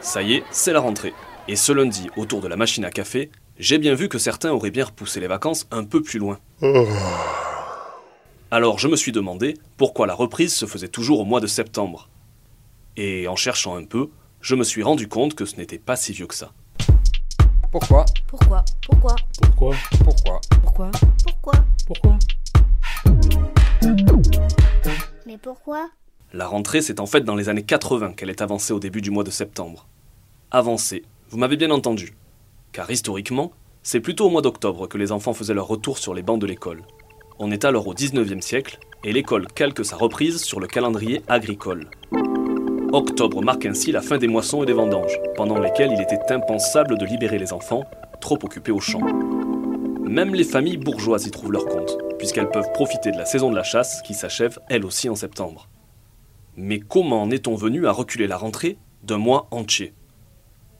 Ça y est, c'est la rentrée. Et ce lundi, autour de la machine à café, j'ai bien vu que certains auraient bien repoussé les vacances un peu plus loin. Alors je me suis demandé pourquoi la reprise se faisait toujours au mois de septembre. Et en cherchant un peu, je me suis rendu compte que ce n'était pas si vieux que ça. Pourquoi? Pourquoi? Pourquoi? Pourquoi? Pourquoi? Pourquoi? Pourquoi? Pourquoi? Mais pourquoi? La rentrée, c'est en fait dans les années 80 qu'elle est avancée au début du mois de septembre. Avancée, vous m'avez bien entendu. Car historiquement, c'est plutôt au mois d'octobre que les enfants faisaient leur retour sur les bancs de l'école. On est alors au 19e siècle et l'école calque sa reprise sur le calendrier agricole. Octobre marque ainsi la fin des moissons et des vendanges, pendant lesquelles il était impensable de libérer les enfants, trop occupés au champ. Même les familles bourgeoises y trouvent leur compte, puisqu'elles peuvent profiter de la saison de la chasse qui s'achève elle aussi en septembre. Mais comment en est-on venu à reculer la rentrée d'un mois entier?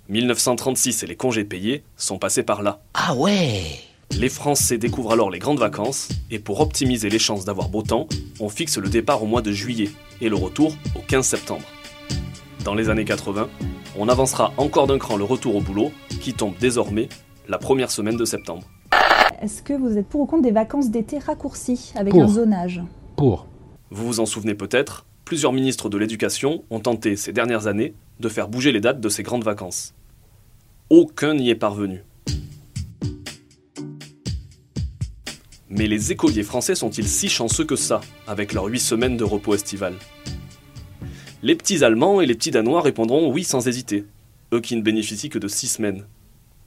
1936 et les congés payés sont passés par là. Ah ouais Les Français découvrent alors les grandes vacances, et pour optimiser les chances d'avoir beau temps, on fixe le départ au mois de juillet et le retour au 15 septembre. Dans les années 80, on avancera encore d'un cran le retour au boulot, qui tombe désormais la première semaine de septembre. Est-ce que vous êtes pour ou contre des vacances d'été raccourcies avec Pour. un zonage? Pour. Vous vous en souvenez peut-être, plusieurs ministres de l'Éducation ont tenté ces dernières années de faire bouger les dates de ces grandes vacances. Aucun n'y est parvenu. Mais les écoliers français sont-ils si chanceux que ça, avec leurs huit semaines de repos estival? Les petits Allemands et les petits Danois répondront oui sans hésiter, eux qui ne bénéficient que de six semaines.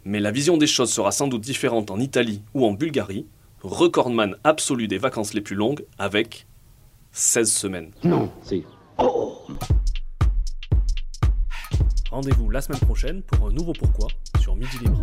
Mais la vision des choses sera sans doute différente en Italie ou en Bulgarie, recordman absolu des vacances les plus longues avec 16 semaines. Non, c'est. Rendez-vous la semaine prochaine pour un nouveau pourquoi sur Midi Libre.